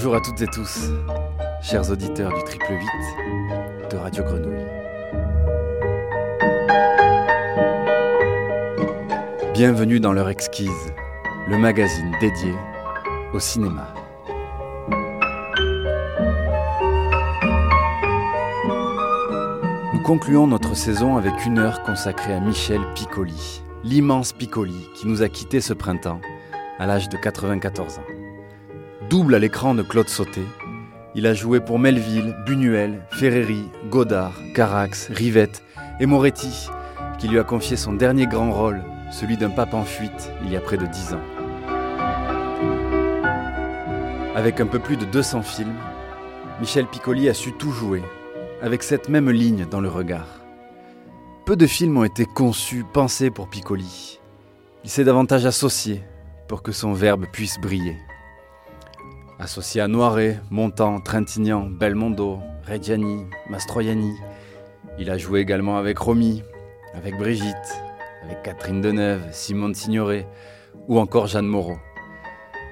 Bonjour à toutes et tous, chers auditeurs du triple 8 de Radio Grenouille. Bienvenue dans l'heure exquise, le magazine dédié au cinéma. Nous concluons notre saison avec une heure consacrée à Michel Piccoli, l'immense Piccoli qui nous a quittés ce printemps à l'âge de 94 ans. Double à l'écran de Claude Sauté, il a joué pour Melville, Buñuel, Ferreri, Godard, Carax, Rivette et Moretti, qui lui a confié son dernier grand rôle, celui d'un pape en fuite, il y a près de 10 ans. Avec un peu plus de 200 films, Michel Piccoli a su tout jouer, avec cette même ligne dans le regard. Peu de films ont été conçus, pensés pour Piccoli. Il s'est davantage associé pour que son verbe puisse briller. Associé à Noiret, Montand, Trintignant, Belmondo, Reggiani, Mastroianni, il a joué également avec Romy, avec Brigitte, avec Catherine Deneuve, Simone Signoret ou encore Jeanne Moreau.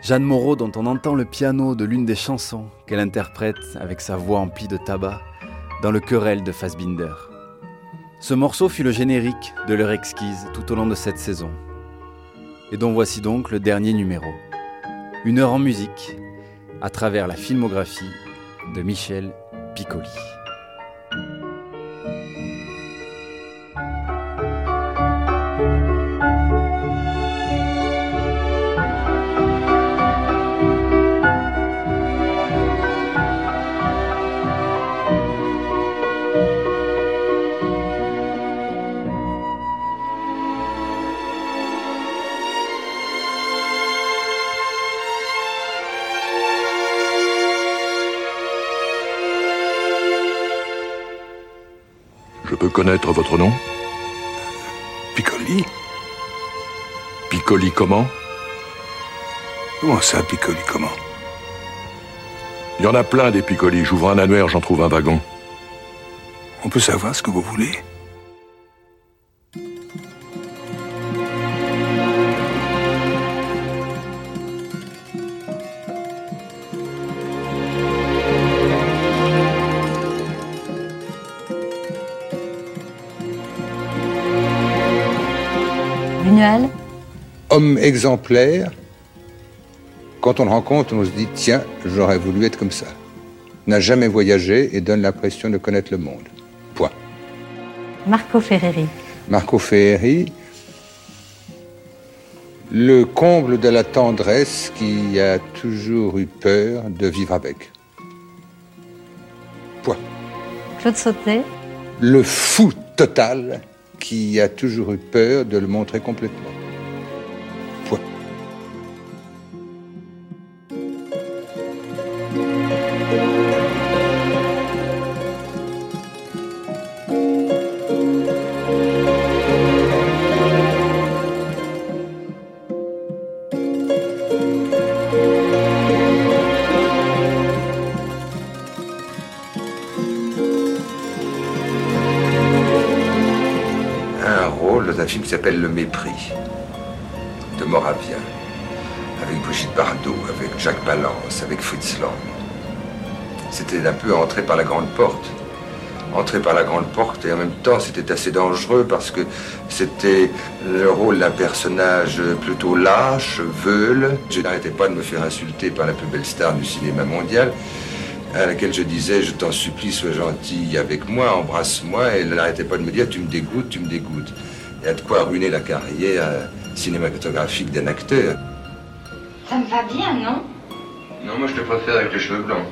Jeanne Moreau dont on entend le piano de l'une des chansons qu'elle interprète avec sa voix emplie de tabac dans le querelle de Fassbinder. Ce morceau fut le générique de leur exquise tout au long de cette saison. Et dont voici donc le dernier numéro. Une heure en musique, à travers la filmographie de Michel Piccoli. Connaître votre nom Piccoli Piccoli comment Comment ça, Piccoli Comment Il y en a plein des Piccoli. J'ouvre un annuaire, j'en trouve un wagon. On peut savoir ce que vous voulez Homme exemplaire, quand on le rencontre, on se dit tiens, j'aurais voulu être comme ça. N'a jamais voyagé et donne l'impression de connaître le monde. Point. Marco Ferreri, Marco Ferreri, le comble de la tendresse qui a toujours eu peur de vivre avec. Point. Claude Sauté, Le fou total qui a toujours eu peur de le montrer complètement. Qui s'appelle Le Mépris de Moravia, avec Brigitte Bardot, avec Jacques Balance, avec Fritz Lang. C'était un peu entrer par la grande porte. Entrer par la grande porte et en même temps c'était assez dangereux parce que c'était le rôle d'un personnage plutôt lâche, veule. Je n'arrêtais pas de me faire insulter par la plus belle star du cinéma mondial à laquelle je disais je t'en supplie sois gentil avec moi, embrasse-moi et elle n'arrêtait pas de me dire tu me dégoûtes, tu me dégoûtes. Il y a de quoi ruiner la carrière euh, cinématographique d'un acteur. Ça me va bien, non? Non, moi je te préfère avec les cheveux blancs.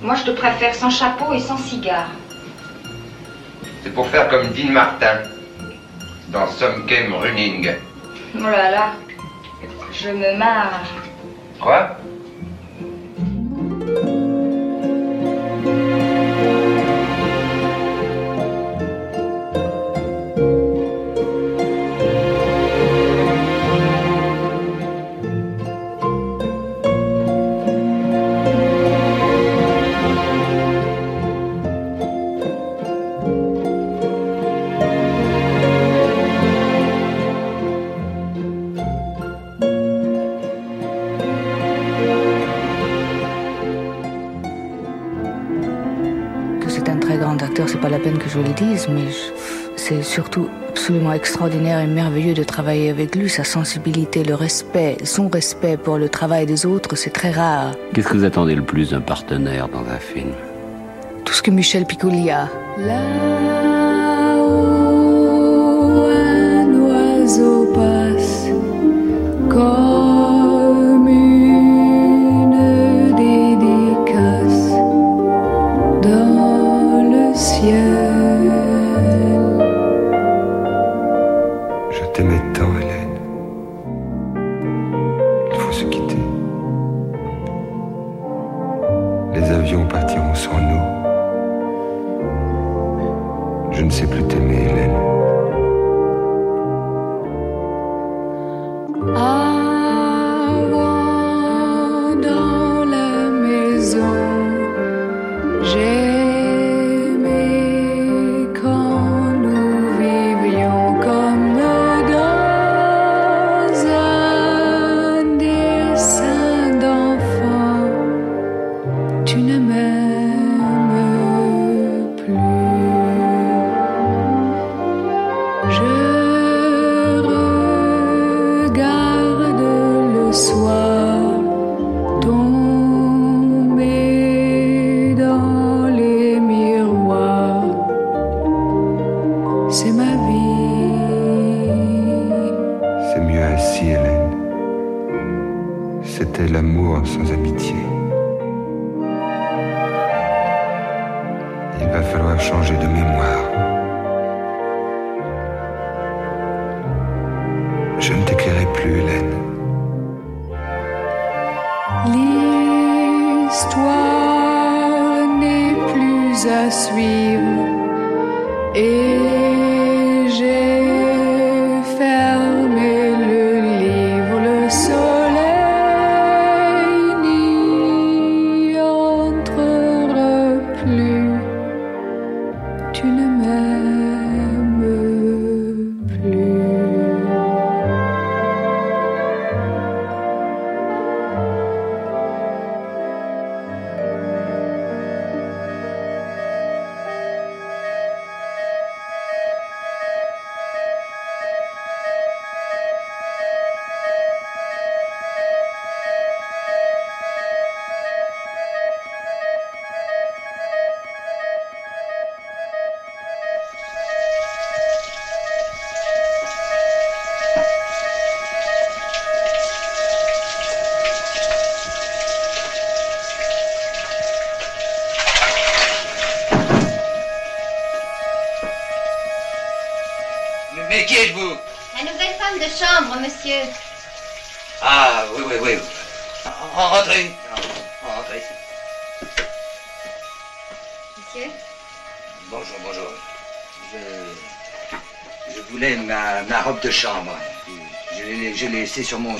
Moi, je te préfère sans chapeau et sans cigare. C'est pour faire comme Dean Martin dans Some Came Running. Oh là là, je me marre. Quoi? Absolument extraordinaire et merveilleux de travailler avec lui. Sa sensibilité, le respect, son respect pour le travail des autres, c'est très rare. Qu'est-ce que vous attendez le plus d'un partenaire dans un film? Tout ce que Michel Piccoli a. Là un oiseau passe comme suivre et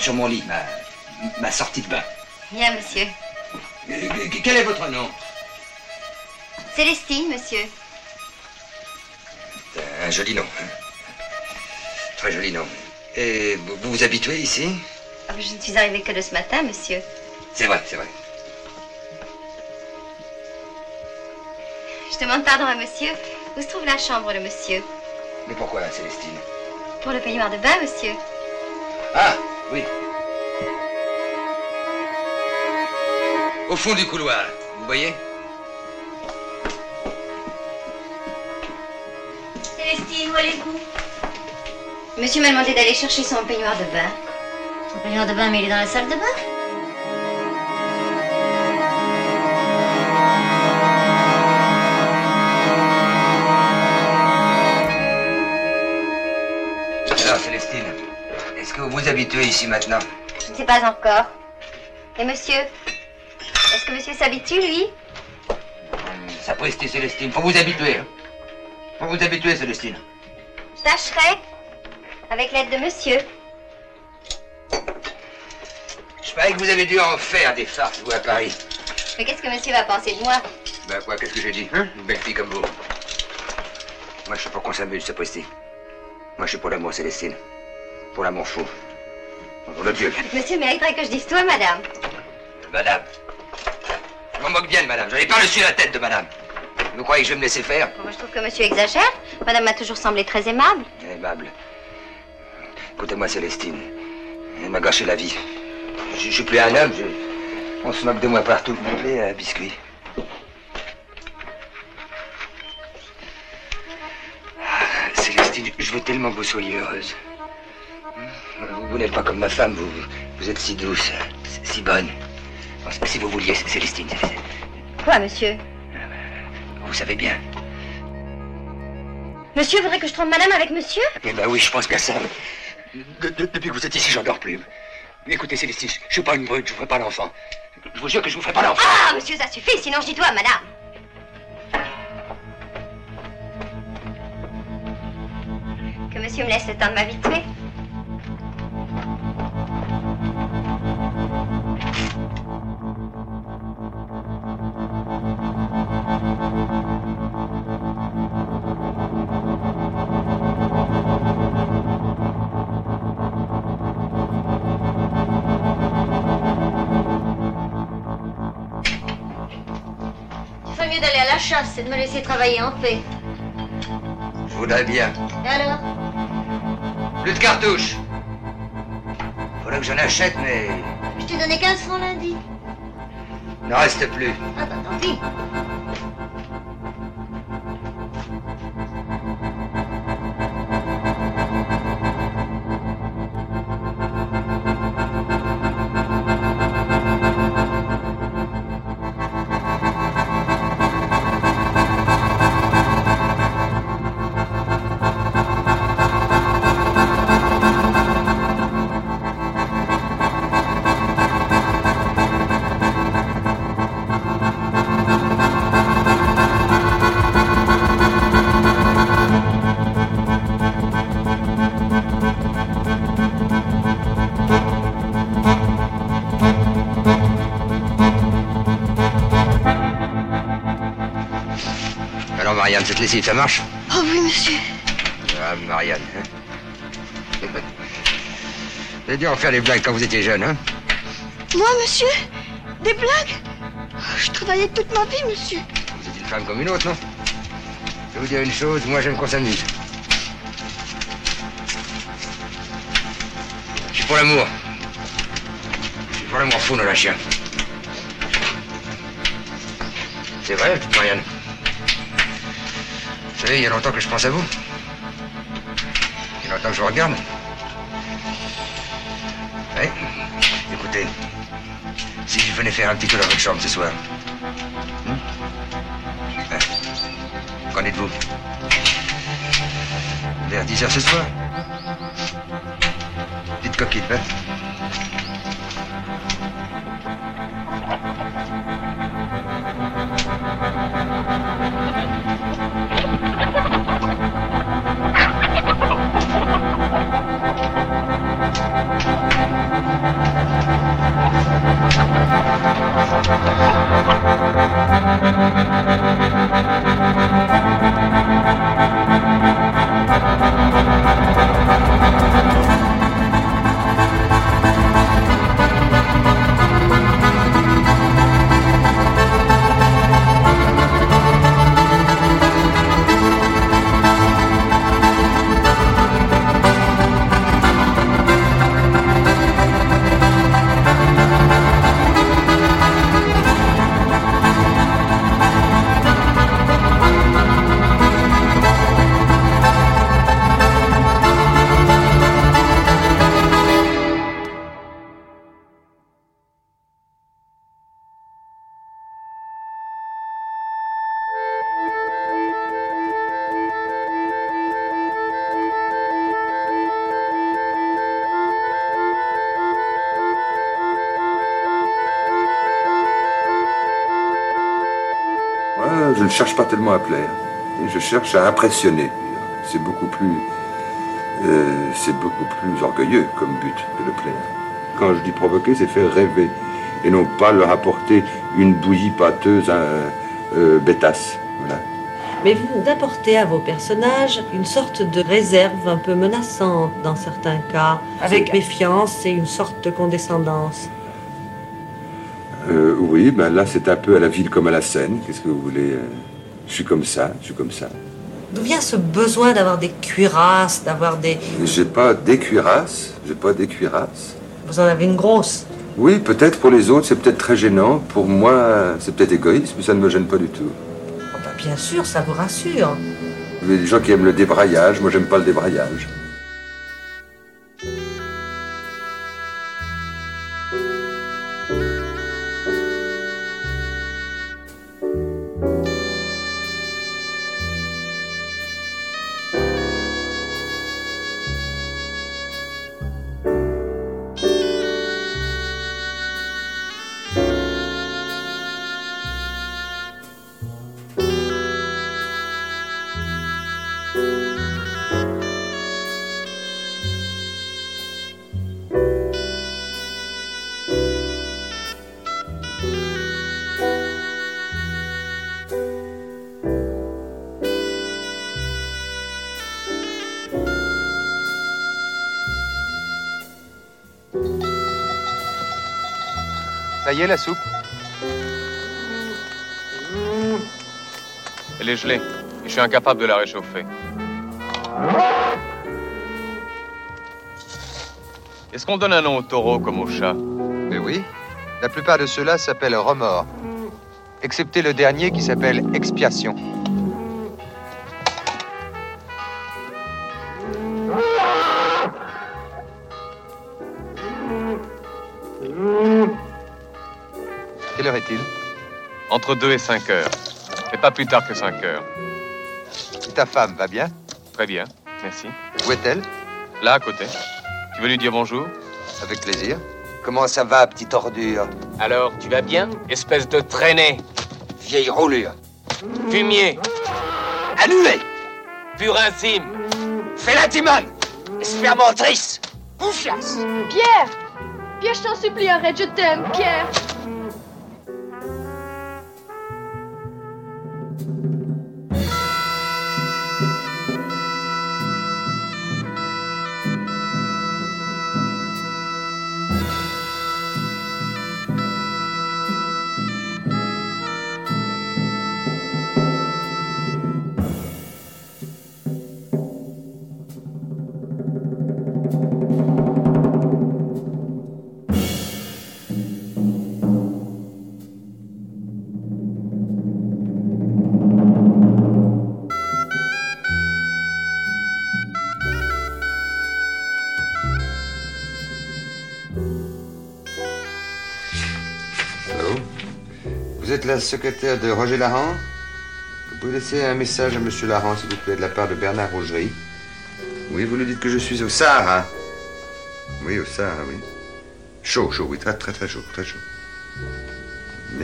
sur mon, lit, ma, ma sortie de bain. Bien, monsieur. Euh, Quel est votre nom? Célestine, monsieur. Un joli nom. hein. Très joli nom. Et vous vous, vous habituez ici? Ah, Je ne suis arrivée que de ce matin, monsieur. C'est vrai, c'est vrai. Je demande pardon à monsieur. Où se trouve la chambre de monsieur? Mais pourquoi, Célestine? Pour le peignoir de bain, monsieur. Ah, oui. Au fond du couloir, vous voyez? Célestine, où allez-vous? Monsieur m'a demandé d'aller chercher son peignoir de bain. Son peignoir de bain, mais il est dans la salle de bain Alors, Célestine, est-ce que vous vous habituez ici maintenant Je ne sais pas encore. Et monsieur Est-ce que monsieur s'habitue, lui Sapristi, Célestine, faut vous habituer. hein. Faut vous habituer, Célestine. Je tâcherai. Avec l'aide de monsieur. Je parie que vous avez dû en faire des farces, vous, à Paris. Mais qu'est-ce que monsieur va penser de moi Ben quoi, qu'est-ce que j'ai dit, hein Une belle fille comme vous. Moi, je suis pour qu'on s'amuse, Sapristi. Moi, je suis pour l'amour, Célestine. Pour l'amour fou. Pour le Dieu. Monsieur mériterait que je dise toi, madame. Madame. Je m'en moque bien de madame. J'en ai par-dessus la tête de madame. Vous croyez que je vais me laisser faire? Moi, je trouve que monsieur exagère. Madame m'a toujours semblé très aimable. Aimable. Écoutez-moi, Célestine. Elle m'a gâché la vie. Je, je suis plus un homme. je- On se moque de moi partout. Vous voulez un biscuit? Ah, Célestine, je veux tellement que vous soyez heureuse. Vous, n'êtes pas comme ma femme, vous, vous êtes si douce, si bonne. Si vous vouliez, Célestine, Quoi, monsieur? Vous savez bien. Monsieur voudrait que je trompe madame avec monsieur? Eh ben oui, je pense bien ça. De- de- depuis que vous êtes ici, j'en dors plus. Écoutez, Célestine, je suis pas une brute, je vous ferai pas l'enfant. Je vous jure que je vous ferai pas l'enfant. Ah, monsieur, ça suffit, sinon je dis toi, madame. Que monsieur me laisse le temps de m'habituer. Chasse et de me laisser travailler en paix. Je voudrais bien. Et alors? Plus de cartouches. Faudrait que j'en achète, mais Je t'ai donné 15 francs lundi. il n'en reste plus. Ah bah tant pis. Marianne, ça marche Oh oui, monsieur. Ah, Marianne, hein Vous avez dû en faire des blagues quand vous étiez jeune, hein Moi, monsieur? Des blagues? Oh, Je travaillais toute ma vie, monsieur. Vous êtes une femme comme une autre, non? Je vais vous dire une chose, moi j'aime qu'on s'amuse. Je suis pour l'amour. Je suis pour l'amour fou, non, la chien. C'est vrai, petite Marianne? Vous savez, il y a longtemps que je pense à vous. Il y a longtemps que je vous regarde. Oui. Écoutez, si je venais faire un petit tour dans votre chambre ce soir. hein Hein Qu'en dites-vous Vers 10 heures ce soir Petite coquine, hein cherche pas tellement à plaire. Et je cherche à impressionner. C'est beaucoup plus. euh, c'est beaucoup plus orgueilleux comme but que de plaire. Quand je dis provoquer, c'est faire rêver. Et non pas leur apporter une bouillie pâteuse euh, euh, bêtasse. Voilà. Mais vous apportez à vos personnages une sorte de réserve un peu menaçante dans certains cas, avec méfiance et une sorte de condescendance. Oui, ben là, c'est un peu à la ville comme à la scène. Qu'est-ce que vous voulez euh, Je suis comme ça, je suis comme ça. D'où vient ce besoin d'avoir des cuirasses, d'avoir des... J'ai pas des cuirasses, j'ai pas des cuirasses. Vous en avez une grosse Oui, peut-être pour les autres, c'est peut-être très gênant. Pour moi, c'est peut-être égoïste, mais ça ne me gêne pas du tout. Oh, bah, bien sûr, ça vous rassure. Il y a des gens qui aiment le débraillage, moi j'aime pas le débraillage. Ça y est, la soupe Elle est gelée. Et je suis incapable de la réchauffer. Est-ce qu'on donne un nom au taureau comme au chat? Mais oui. La plupart de ceux-là s'appellent remords. Excepté le dernier qui s'appelle expiation. Entre 2 et 5 heures. Mais pas plus tard que 5 heures. Et ta femme va bien Très bien, merci. Où est-elle? Là, à côté. Tu veux lui dire bonjour? Avec plaisir. Comment ça va, petite ordure? Alors, tu vas bien? Espèce de traînée. Vieille roulure. Fumier. Annulé. Pur infime. Fais la timone. Spermentrice. Bouffiasse. Pierre Pierre, je t'en supplie, arrête, je t'aime, Pierre êtes la secrétaire de Roger Laurent Vous pouvez laisser un message à Monsieur Laurent, s'il vous plaît, de la part de Bernard Rogerie. Oui, vous lui dites que je suis au Sahara. Oui, au Sahara, oui. Chaud, chaud, oui, très, très, très chaud, très chaud.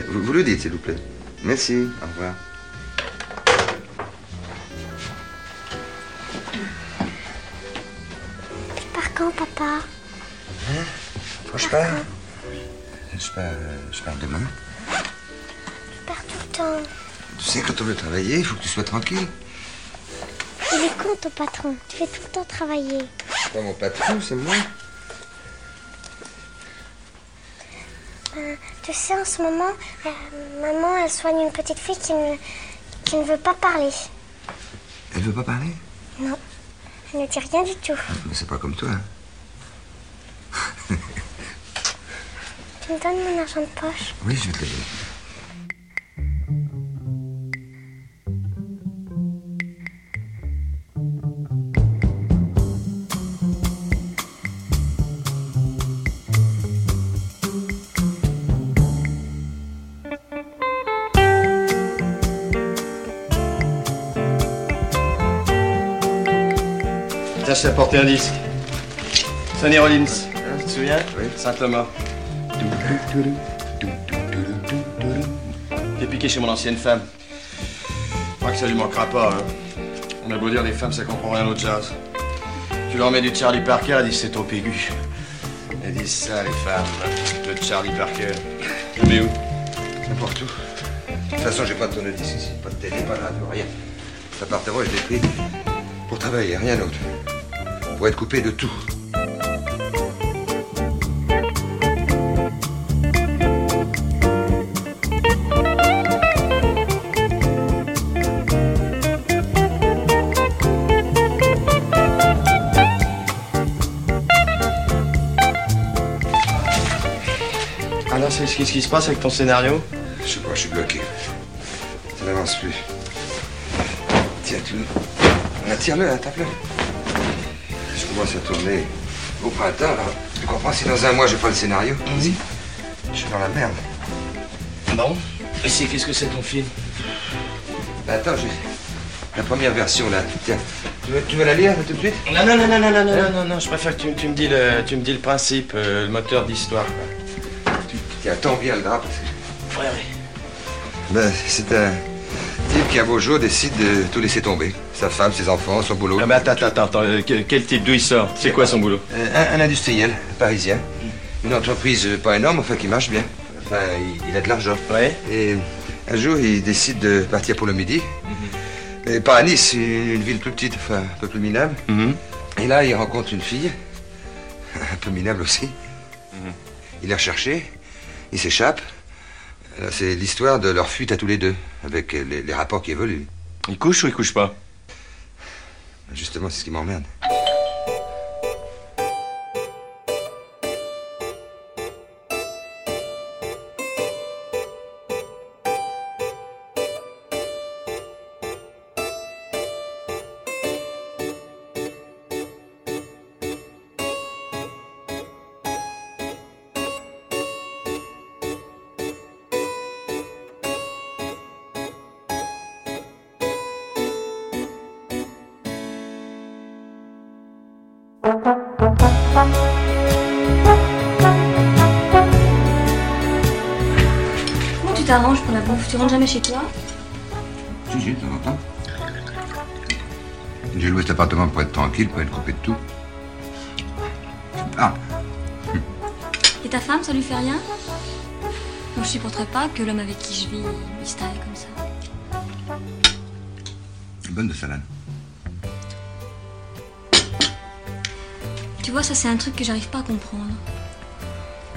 Vous, vous le dites, s'il vous plaît. Merci, au revoir. Par quand, papa Hein? Je pars je pars, je pars demain. Temps. Tu sais, quand on veut travailler, il faut que tu sois tranquille. Il est con, ton patron. Tu fais tout le temps travailler. C'est pas mon patron, c'est moi. Euh, tu sais, en ce moment, euh, maman, elle soigne une petite fille qui ne, qui ne veut pas parler. Elle veut pas parler? Non, elle ne dit rien du tout. Mais c'est pas comme toi. hein. Tu me donnes mon argent de poche Oui, je vais te le dire. Je t'ai apporté un disque. Sonny Rollins. Hein, tu te souviens? Oui. Saint-Thomas. T'es piqué chez mon ancienne femme. Je crois que ça lui manquera pas. Hein. On a beau dire, les femmes, ça comprend rien au jazz. Tu leur mets du Charlie Parker, elles disent c'est trop aigu. Elles disent ça, les femmes. Le Charlie Parker. Mets où? N'importe où. De toute façon, j'ai pas de tourne-disque ici. Pas de télé, pas de radio, rien. Cet appartement, je l'ai pris pour travailler, rien d'autre pour être coupé de tout. Ah Alors, c'est ce qui se passe avec ton scénario Je sais pas, je suis bloqué. Ça n'avance plus. Tiens, tu... Attire-le, ah, hein, tape-le laisse-moi se tourner au printemps, là. Tu comprends? Si dans un mois, j'ai pas le scénario, mm -hmm. je suis dans la merde. Ah bon? Et c'est qu'est-ce que c'est ton film? Ben, Attends, j'ai... La première version, là. Tiens. Tu veux, tu veux la lire tout de suite? Non, non, non, non, non, non, non, hein? non, non, je préfère que tu, tu, me, dis le, le principe, euh, le moteur d'histoire. Tu, tu attends bien le drap, parce que... Ben, c'est un qui, à beau jour, décide de tout laisser tomber. Sa femme, ses enfants, son boulot. Ah, mais attends, attends, attends, euh, quel, type d'où il sort? C'est quoi son boulot? Euh, un, un industriel, parisien. Une entreprise euh, pas énorme, enfin qui marche bien. Enfin, il, il a de l'argent. Ouais. Et un jour, il décide de partir pour le midi. Et pas à Nice, une, ville plus petite, enfin un peu plus minable. Et là, il rencontre une fille, un peu minable aussi. Il la recherché, il s'échappe. C'est l'histoire de leur fuite à tous les deux, avec les, les rapports qui évoluent. Il couche ou il couche pas? Justement, c'est ce qui m'emmerde. T'arranges pour la bouffe Tu rentres jamais chez toi Si, si, de temps en temps. J'ai loué cet appartement pour être tranquille, pour être coupé de tout. Ah, Et ta femme, ça lui fait rien Moi, je supporterais pas que l'homme avec qui je vis, il se taille comme ça. bonne de salade. Tu vois, ça, c'est un truc que j'arrive pas à comprendre.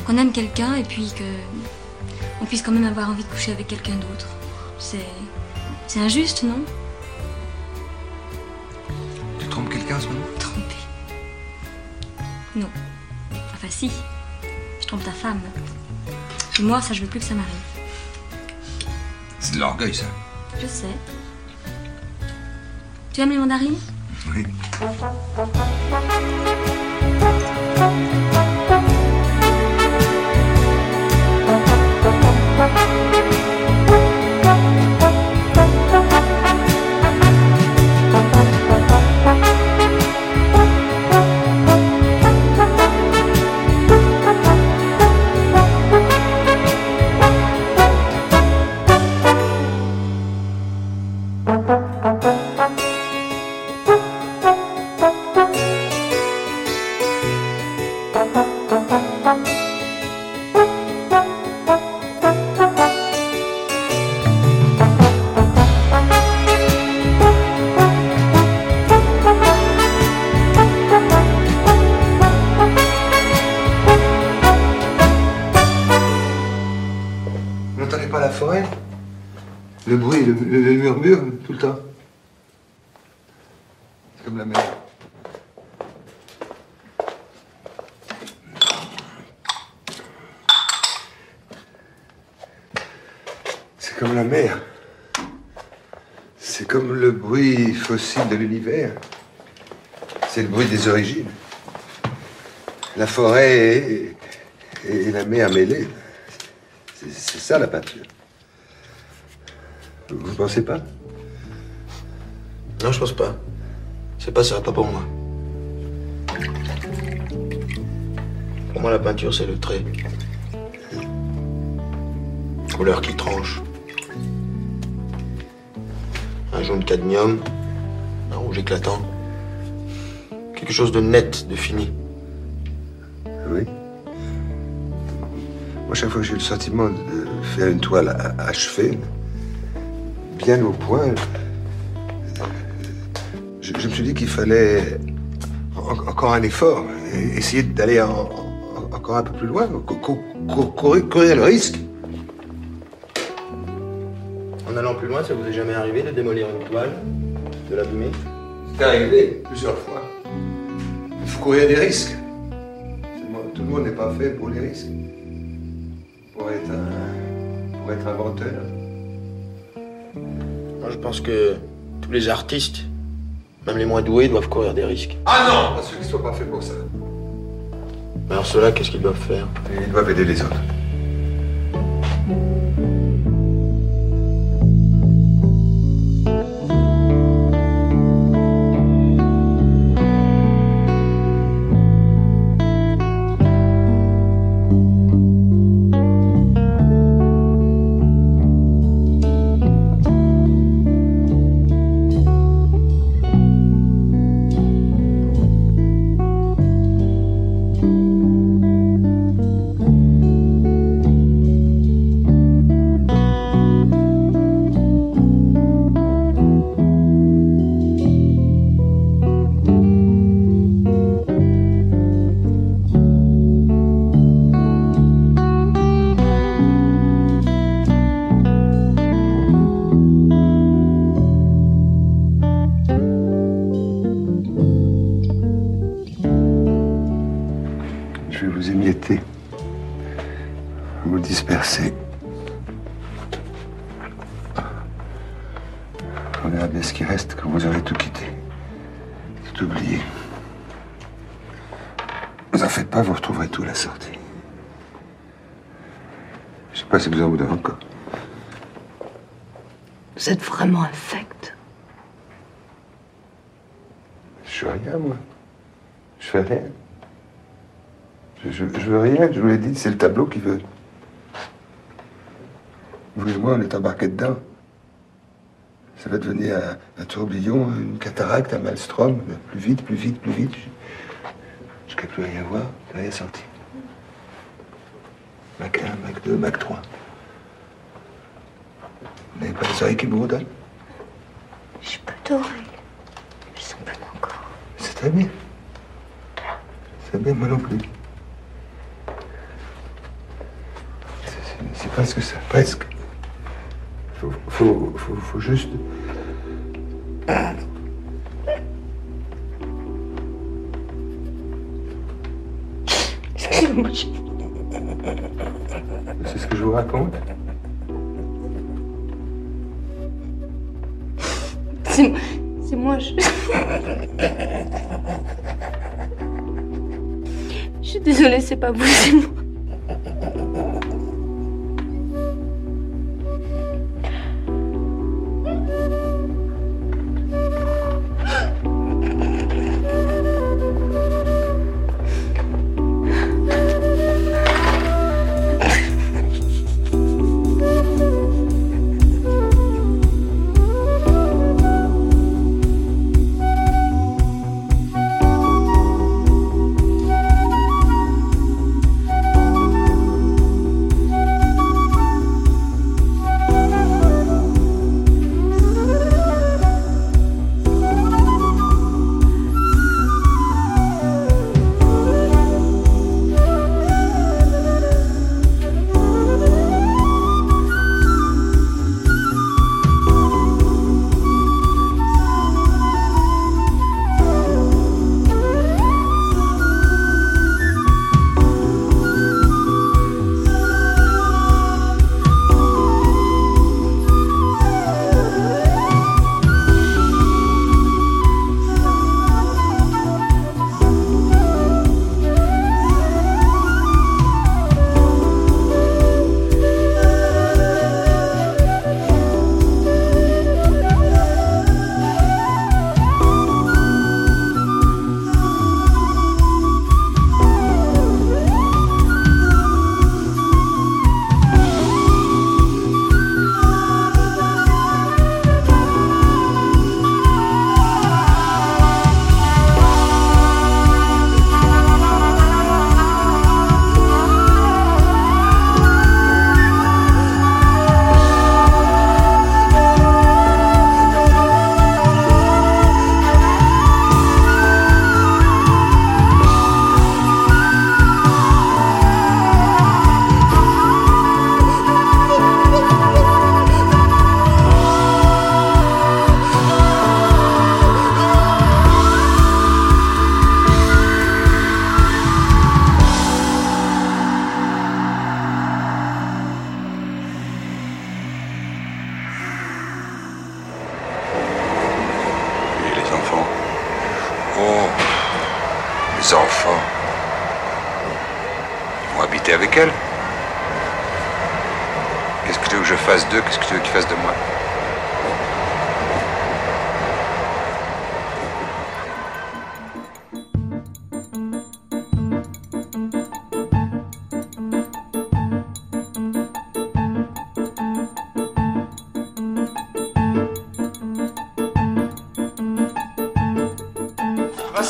Qu'on aime quelqu'un et puis que. On puisse quand même avoir envie de coucher avec quelqu'un d'autre. C'est. C'est injuste, non? Tu trompes quelqu'un en ce moment? Tromper? Non. Enfin, si. Je trompe ta femme. Et moi, ça, je veux plus que ça m'arrive. C'est de l'orgueil, ça. Je sais. Tu aimes les mandarines? Oui. De l'univers. C'est le bruit des origines. La forêt et, la mer mêlées. C'est- ça la peinture. Vous pensez pas? Non, je pense pas. C'est pas ça, pas pour moi. Pour moi, la peinture, c'est le trait. Couleur qui tranche. Un jaune cadmium, éclatant. Quelque chose de net, de fini. Oui. Moi, chaque fois que j'ai le sentiment de faire une toile achevée, bien au point, je, me suis dit qu'il fallait en- encore un effort, et essayer d'aller en- en- encore un peu plus loin, cou- cou- cou- courir, courir le risque. En allant plus loin, ça vous est jamais arrivé de démolir une toile, de l'abîmer? C'est arrivé plusieurs fois. Il faut courir des risques. Tout le monde n'est pas fait pour les risques. Pour être un, pour être inventeur Moi, je pense que tous les artistes, même les moins doués, doivent courir des risques. Ah non Ceux qui ne sont pas faits pour ça. Mais alors ceux-là, qu'est-ce qu'ils doivent faire? Ils doivent aider les autres. Dit, c'est le tableau qui veut. Vous et moi, on est embarqués dedans. Ça va devenir un, un tourbillon, une cataracte, un maelstrom. Plus vite, plus vite, plus vite. Jusqu'à plus rien voir, plus rien sentir. Mac 1, Mac 2, Mac 3. Vous n'avez pas les oreilles qui bourdonnent J'ai peu d'oreilles. Je sens plus mon corps. C'est très bien. C'est bien, moi non plus. C'est- c'est- C'est presque ça, presque. Faut, faut, faut, juste. C'est ce que je vous raconte. C'est c'est moi, je. Je suis désolée, c'est pas vous, c'est moi.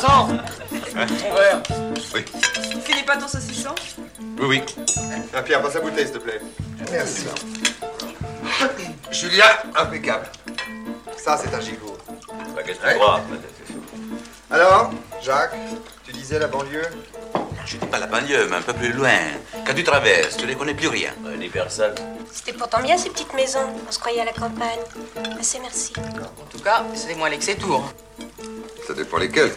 Vincent Ton verre. Oui. Finis pas ton saucisson Oui, oui. Ah, Pierre, passe la bouteille, s'il te plaît. Merci. Julien, impeccable. Ça, c'est un gigot. Bah, qu'est-ce que tu crois Alors, Jacques, tu disais la banlieue Je dis pas la banlieue, mais un peu plus loin. Quand tu traverses, tu ne connais plus rien. ni personne. C'était pourtant bien ces petites maisons. On se croyait à la campagne. Assez merci. En tout cas, c'est moins laid que ces tours. Ça dépend lesquels.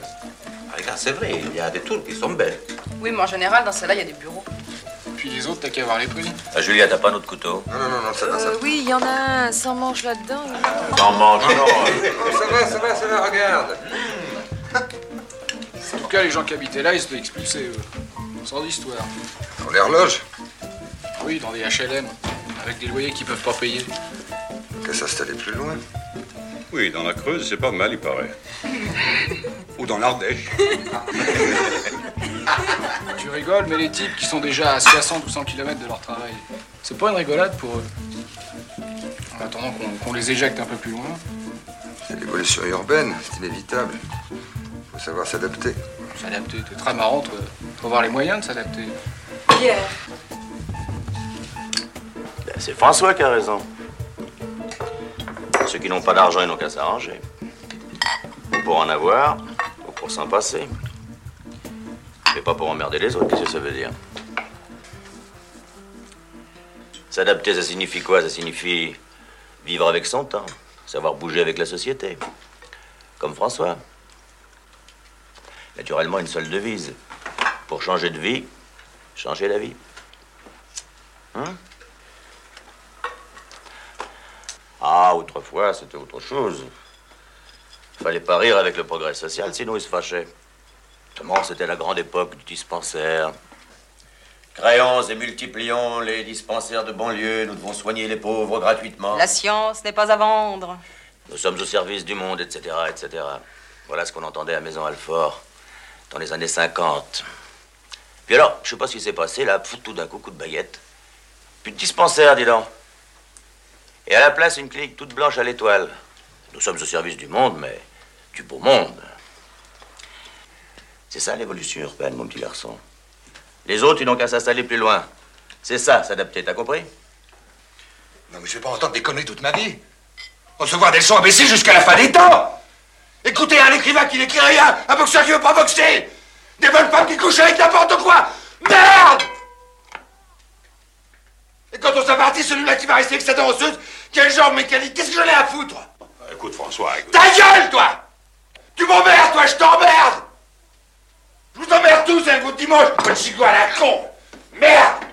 Regarde, c'est vrai, il y a des tours qui sont belles. Oui, mais en général, dans celle-là, il y a des bureaux. Puis les autres, t'as qu'à voir les prix. Ah, Julia, t'as pas notre couteau? Non, non, non, non, ça va, ça Euh, oui, il y en a un sans manche là-dedans. T'en manges, non Oh, ça va, ça va, ça va, regarde. En tout cas, les gens qui habitaient là, ils se faisaient expulser, eux. Sans histoire. Dans les horloges? Oui, dans des HLM, avec des loyers qu'ils peuvent pas payer. Qu'à s'installer plus loin. Oui, dans la Creuse, c'est pas mal, il paraît. Ou dans l'Ardèche. Tu rigoles, mais les types qui sont déjà à 60 ou 100 km de leur travail, c'est pas une rigolade pour eux. En attendant qu'on les éjecte un peu plus loin. C'est l'évolution urbaine, c'est inévitable. Faut savoir s'adapter. S'adapter, c'est très marrant, faut, faut avoir les moyens de s'adapter. Pierre. Ben, C'est François qui a raison. Ceux qui n'ont pas d'argent, ils n'ont qu'à s'arranger. Ou pour en avoir, ou pour s'en passer. Mais pas pour emmerder les autres, qu'est-ce que ça veut dire? S'adapter, ça signifie quoi? Ça signifie vivre avec son temps, savoir bouger avec la société. Comme François. Naturellement, une seule devise. Pour changer de vie, changer la vie. Hein? Ah, autrefois, c'était autre chose. Fallait pas rire avec le progrès social, sinon ils se fâchaient. Justement, c'était la grande époque du dispensaire. Créons et multiplions les dispensaires de banlieue, nous devons soigner les pauvres gratuitement. La science n'est pas à vendre. Nous sommes au service du monde, etc., etc. Voilà ce qu'on entendait à Maison Alfort dans les années 50. Puis alors, je sais pas ce qui s'est passé, là, tout d'un coup, coup de baguette. Plus de dispensaire, dis donc. Et à la place, une clinique toute blanche à l'étoile. Nous sommes au service du monde, mais du beau monde. C'est ça l'évolution urbaine, mon petit garçon. Les autres, ils n'ont qu'à s'installer plus loin. C'est ça, s'adapter, t'as compris? Non, mais je vais pas entendre des conneries toute ma vie. Recevoir des leçons imbéciles jusqu'à la fin des temps. Écoutez un écrivain qui n'écrit rien, un boxeur qui veut pas boxer. Des bonnes femmes qui couchent avec n'importe quoi. Merde Et quand on s'est parti, celui-là qui va rester avec sa danseuse, quel genre mécanique? Qu'est-ce que j'en ai à foutre? Écoute, François, écoute. Ta gueule, toi! Tu m'emmerdes, toi, je t'emmerde! Je vous emmerde tous dimanche, pas de chico à la con! Merde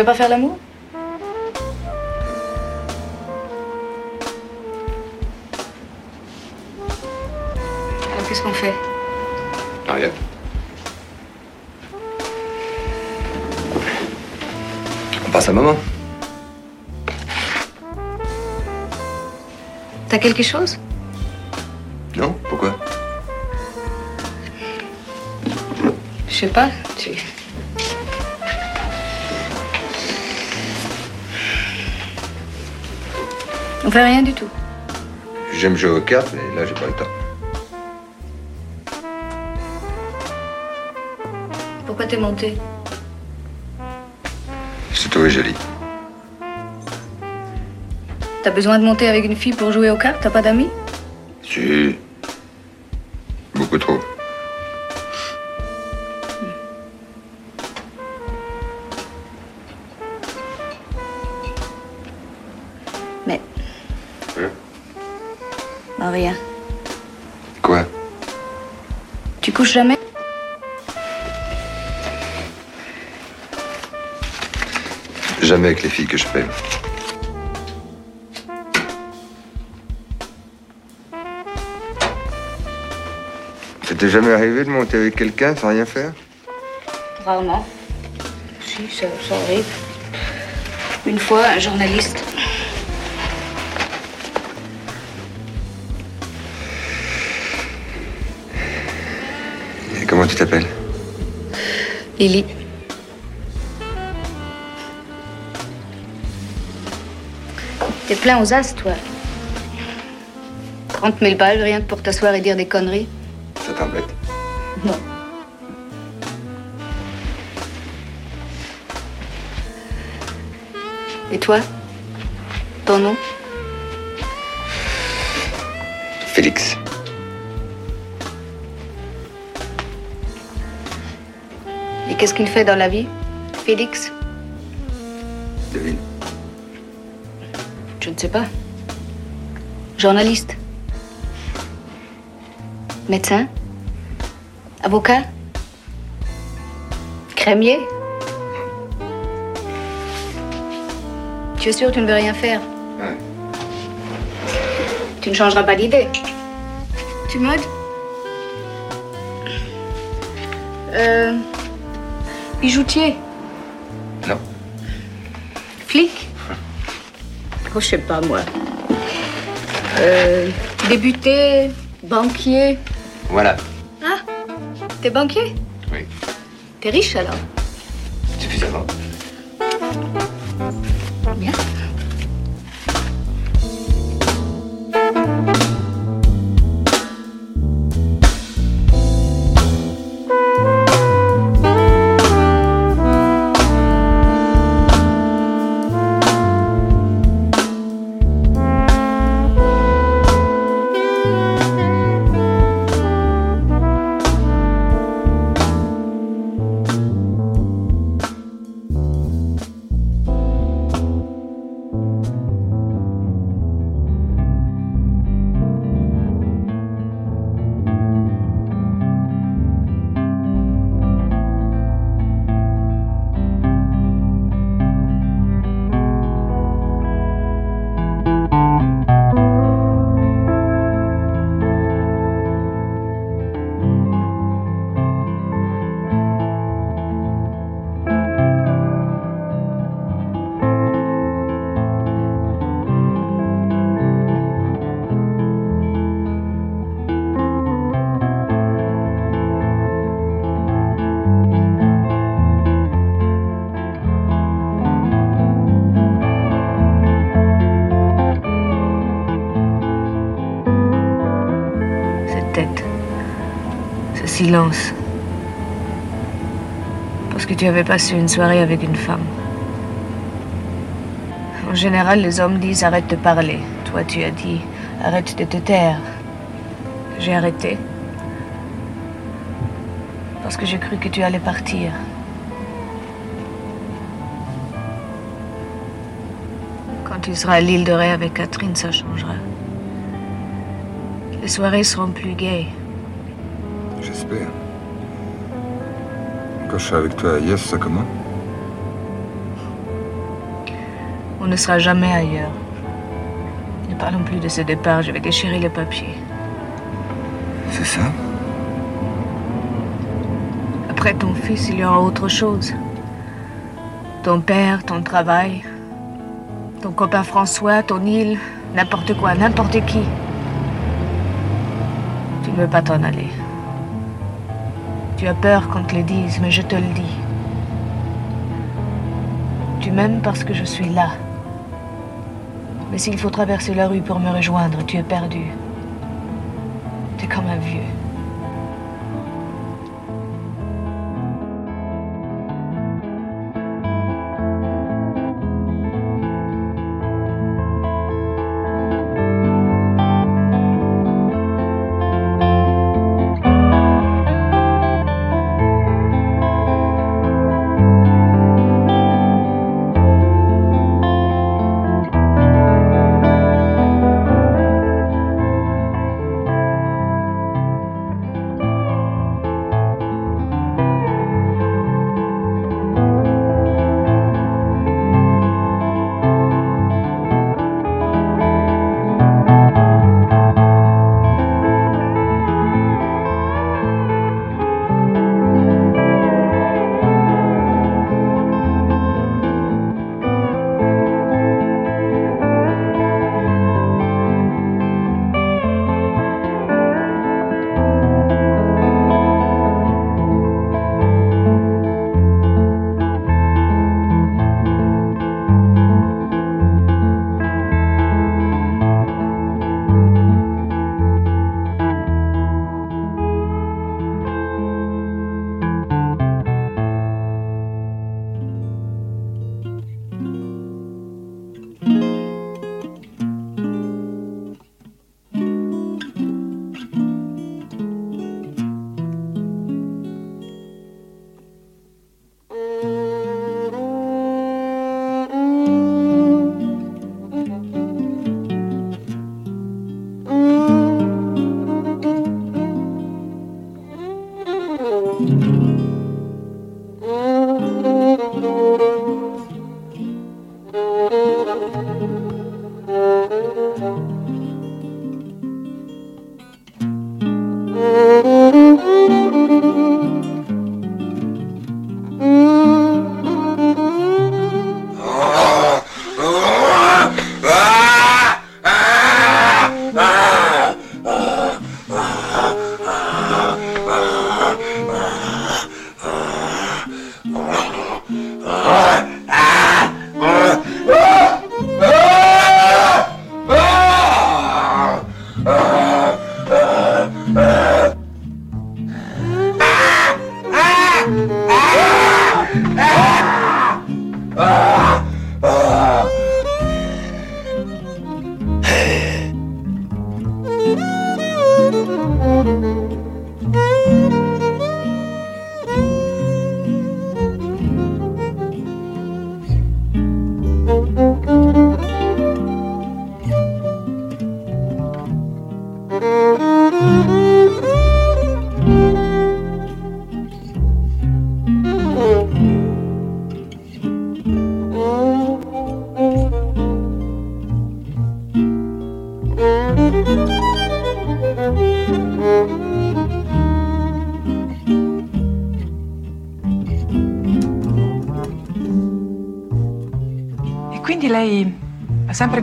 Tu veux pas faire l'amour? Alors qu'est-ce qu'on fait? Rien. On passe un moment. T'as quelque chose? Non? Pourquoi? Je sais pas, tu... On fait rien du tout. J'aime jouer aux cartes, mais là, j'ai pas le temps. Pourquoi t'es monté? Je t'ai trouvé jolie. T'as besoin de monter avec une fille pour jouer aux cartes T'as pas d'amis? Que je paie. Ça t'est jamais arrivé de monter avec quelqu'un sans rien faire? Rarement. Si, ça, ça arrive. Une fois, un journaliste. Et comment tu t'appelles? Lily. T'es plein aux as, toi. 30 000 balles, rien que pour t'asseoir et dire des conneries. Ça t'embête? Non. Et toi? Ton nom? Félix. Et qu'est-ce qu'il fait dans la vie? Félix? Devine. Je ne sais pas. Journaliste Médecin Avocat Crémier Tu es sûr que tu ne veux rien faire? Ouais. Tu ne changeras pas d'idée. Tu modes? Euh. Bijoutier Oh, je sais pas, moi. Euh. Débuté Banquier Voilà. Ah T'es banquier? Oui. T'es riche alors? Parce que tu avais passé une soirée avec une femme. En général, les hommes disent arrête de parler. Toi, tu as dit arrête de te taire. J'ai arrêté. Parce que j'ai cru que tu allais partir. Quand tu seras à l'île de Ré avec Catherine, ça changera. Les soirées seront plus gaies. Quand je serai avec toi à Yes, ça comment On ne sera jamais ailleurs. Ne parlons plus de ce départ, je vais déchirer les papiers. C'est ça Après ton fils, il y aura autre chose. Ton père, ton travail, ton copain François, ton île, n'importe quoi, n'importe qui. Tu ne veux pas t'en aller. Tu as peur qu'on te le dise, mais je te le dis. Tu m'aimes parce que je suis là. Mais s'il faut traverser la rue pour me rejoindre, tu es perdu. Tu es comme un vieux.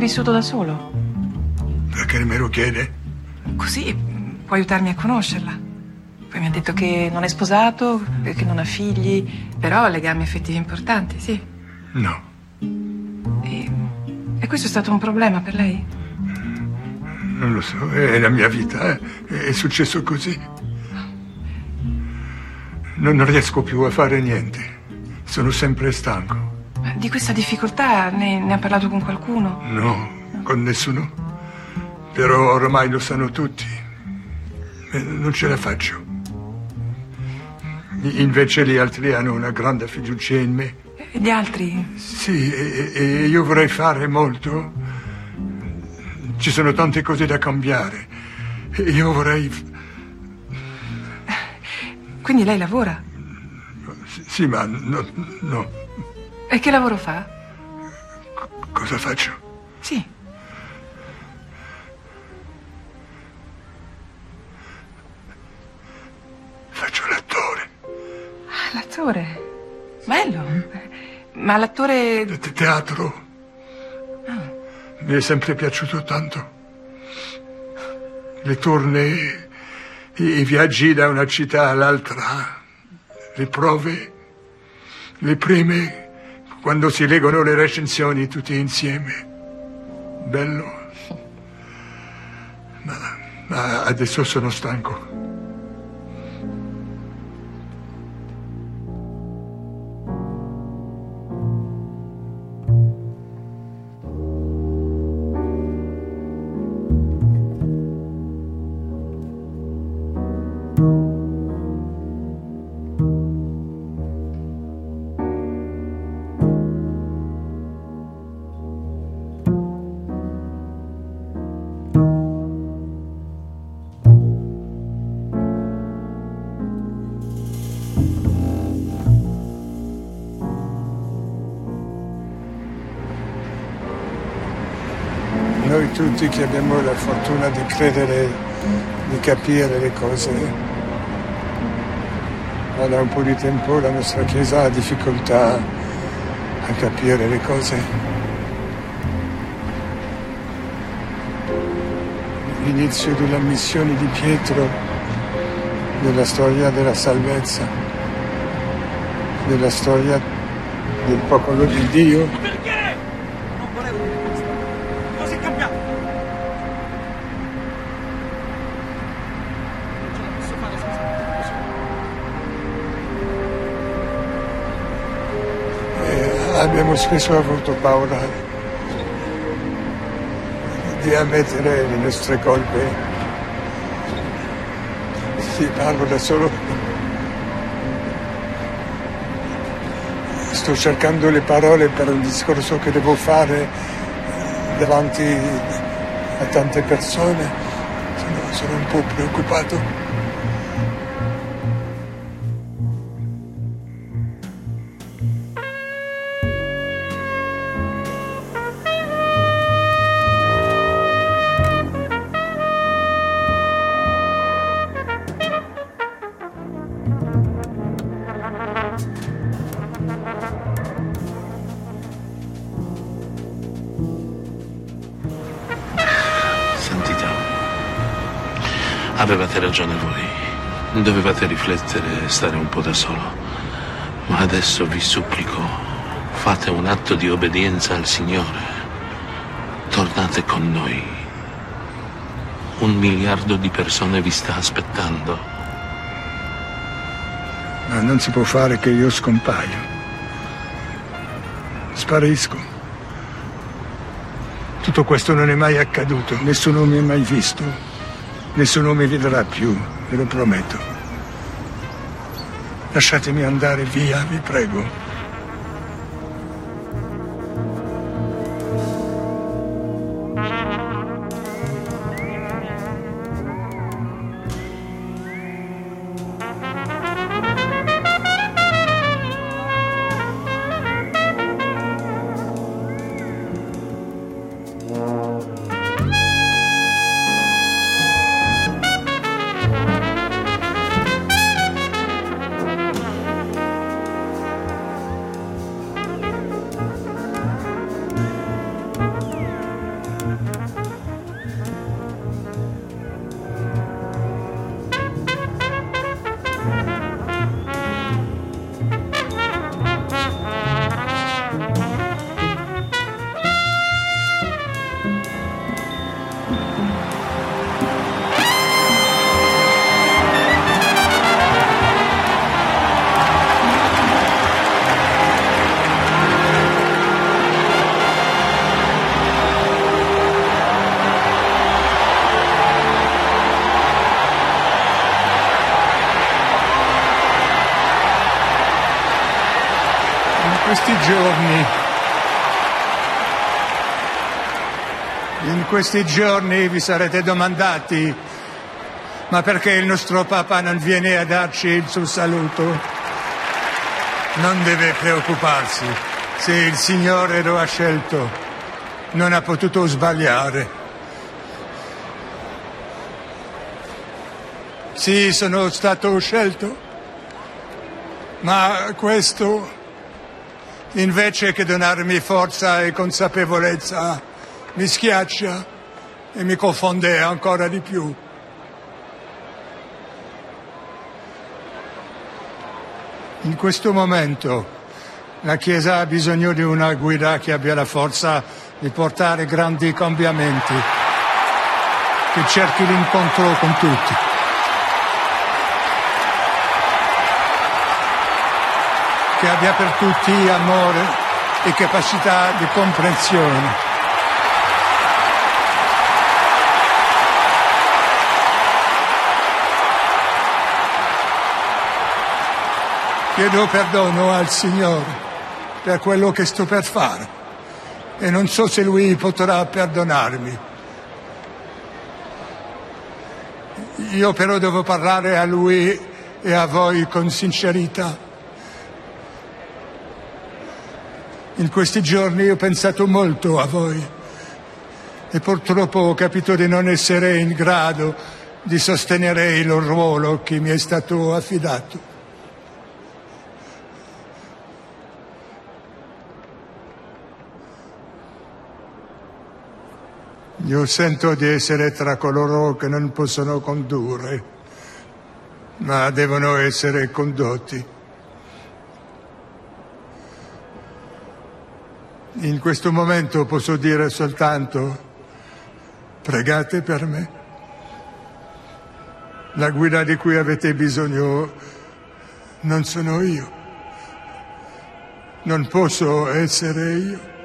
Vissuto da solo? Perché me lo chiede? Così può aiutarmi a conoscerla. Poi mi ha detto che non è sposato, che non ha figli, però ha legami affettivi importanti, sì. No. E, e questo è stato un problema per lei? Non lo so, è la mia vita, eh. è successo così. Non riesco più a fare niente. Sono sempre stanco. Di questa difficoltà ne, ne ha parlato con qualcuno? No, con nessuno. Però ormai lo sanno tutti. E non ce la faccio. Invece gli altri hanno una grande fiducia in me. E gli altri? Sì, e, e io vorrei fare molto. Ci sono tante cose da cambiare. Io vorrei... Quindi lei lavora? Sì, ma no, no. E che lavoro fa? Cosa faccio? Sì. Faccio l'attore. Ah, l'attore. Bello. Ma l'attore... Te- teatro. Mi è sempre piaciuto tanto. Le tournée, i, i viaggi da una città all'altra, le prove, le prime, quando si leggono le recensioni tutti insieme. Bello. Ma, ma adesso sono stanco. Tutti che abbiamo la fortuna di credere, di capire le cose, ma da un po' di tempo la nostra Chiesa ha difficoltà a capire le cose. L'inizio della missione di Pietro, della storia della salvezza, della storia del popolo di Dio, spesso avuto paura di ammettere le nostre colpe. Sì, parlo da solo. Sto cercando le parole per un discorso che devo fare davanti a tante persone. Sono, sono un po' preoccupato. Avevate ragione voi. Dovevate riflettere e stare un po' da solo. Ma adesso vi supplico, fate un atto di obbedienza al Signore. Tornate con noi. Un miliardo di persone vi sta aspettando. Ma non si può fare che io scompaio. Sparisco. Tutto questo non è mai accaduto, nessuno mi ha mai visto, nessuno mi vedrà più, ve lo prometto. Lasciatemi andare via, vi prego. Giorni, in questi giorni vi sarete domandati Ma perché il nostro papà non viene a darci il suo saluto? Non deve preoccuparsi. Se il Signore lo ha scelto, non ha potuto sbagliare. Sì, sono stato scelto, ma questo, invece che donarmi forza e consapevolezza, mi schiaccia e mi confonde ancora di più. In questo momento la Chiesa ha bisogno di una guida che abbia la forza di portare grandi cambiamenti, che cerchi l'incontro con tutti. Che abbia per tutti amore e capacità di comprensione. Chiedo perdono al Signore per quello che sto per fare e non so se Lui potrà perdonarmi. Io però devo parlare a Lui e a voi con sincerità. In questi giorni ho pensato molto a voi e purtroppo ho capito di non essere in grado di sostenere il ruolo che mi è stato affidato. Io sento di essere tra coloro che non possono condurre, ma devono essere condotti. In questo momento posso dire soltanto pregate per me. La guida di cui avete bisogno non sono io. Non posso essere io.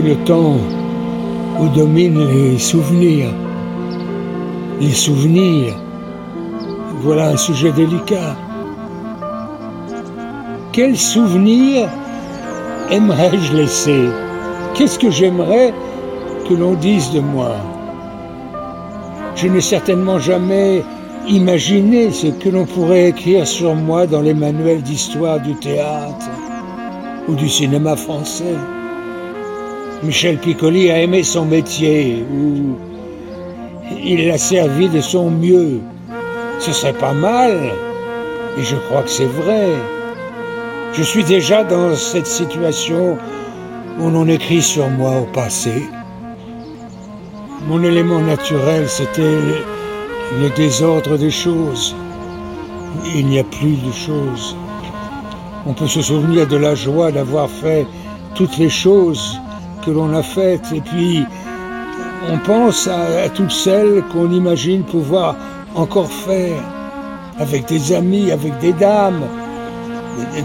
Le temps où dominent les souvenirs. Les souvenirs, voilà un sujet délicat. Quel souvenir aimerais-je laisser? Qu'est-ce que j'aimerais que l'on dise de moi? Je n'ai certainement jamais imaginé ce que l'on pourrait écrire sur moi dans les manuels d'histoire du théâtre ou du cinéma français. Michel Piccoli a aimé son métier, ou Il l'a servi de son mieux. Ce serait pas mal. Et je crois que c'est vrai. Je suis déjà dans cette situation où l'on écrit sur moi au passé. Mon élément naturel, c'était le, désordre des choses. Il n'y a plus de choses. On peut se souvenir de la joie d'avoir fait toutes les choses que l'on a faites et puis on pense à, à toutes celles qu'on imagine pouvoir encore faire avec des amis, avec des dames,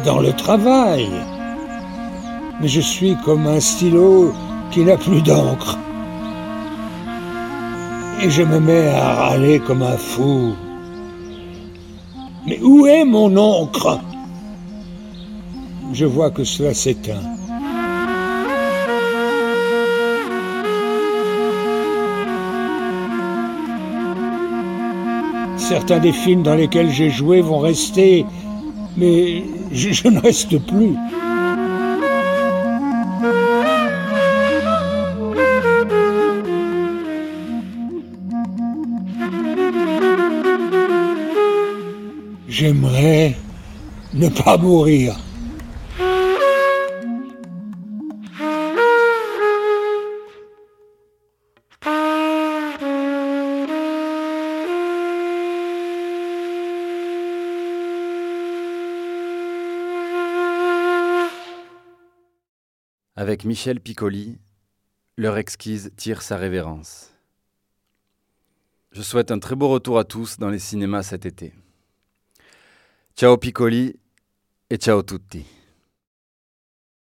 dans le travail. Mais je suis comme un stylo qui n'a plus d'encre. Et je me mets à râler comme un fou. Mais où est mon encre? Je vois que cela s'éteint. Certains des films dans lesquels j'ai joué vont rester, mais je, ne reste plus. J'aimerais ne pas mourir. Avec Michel Piccoli, leur exquise tire sa révérence. Je souhaite un très beau retour à tous dans les cinémas cet été. Ciao Piccoli et ciao tutti.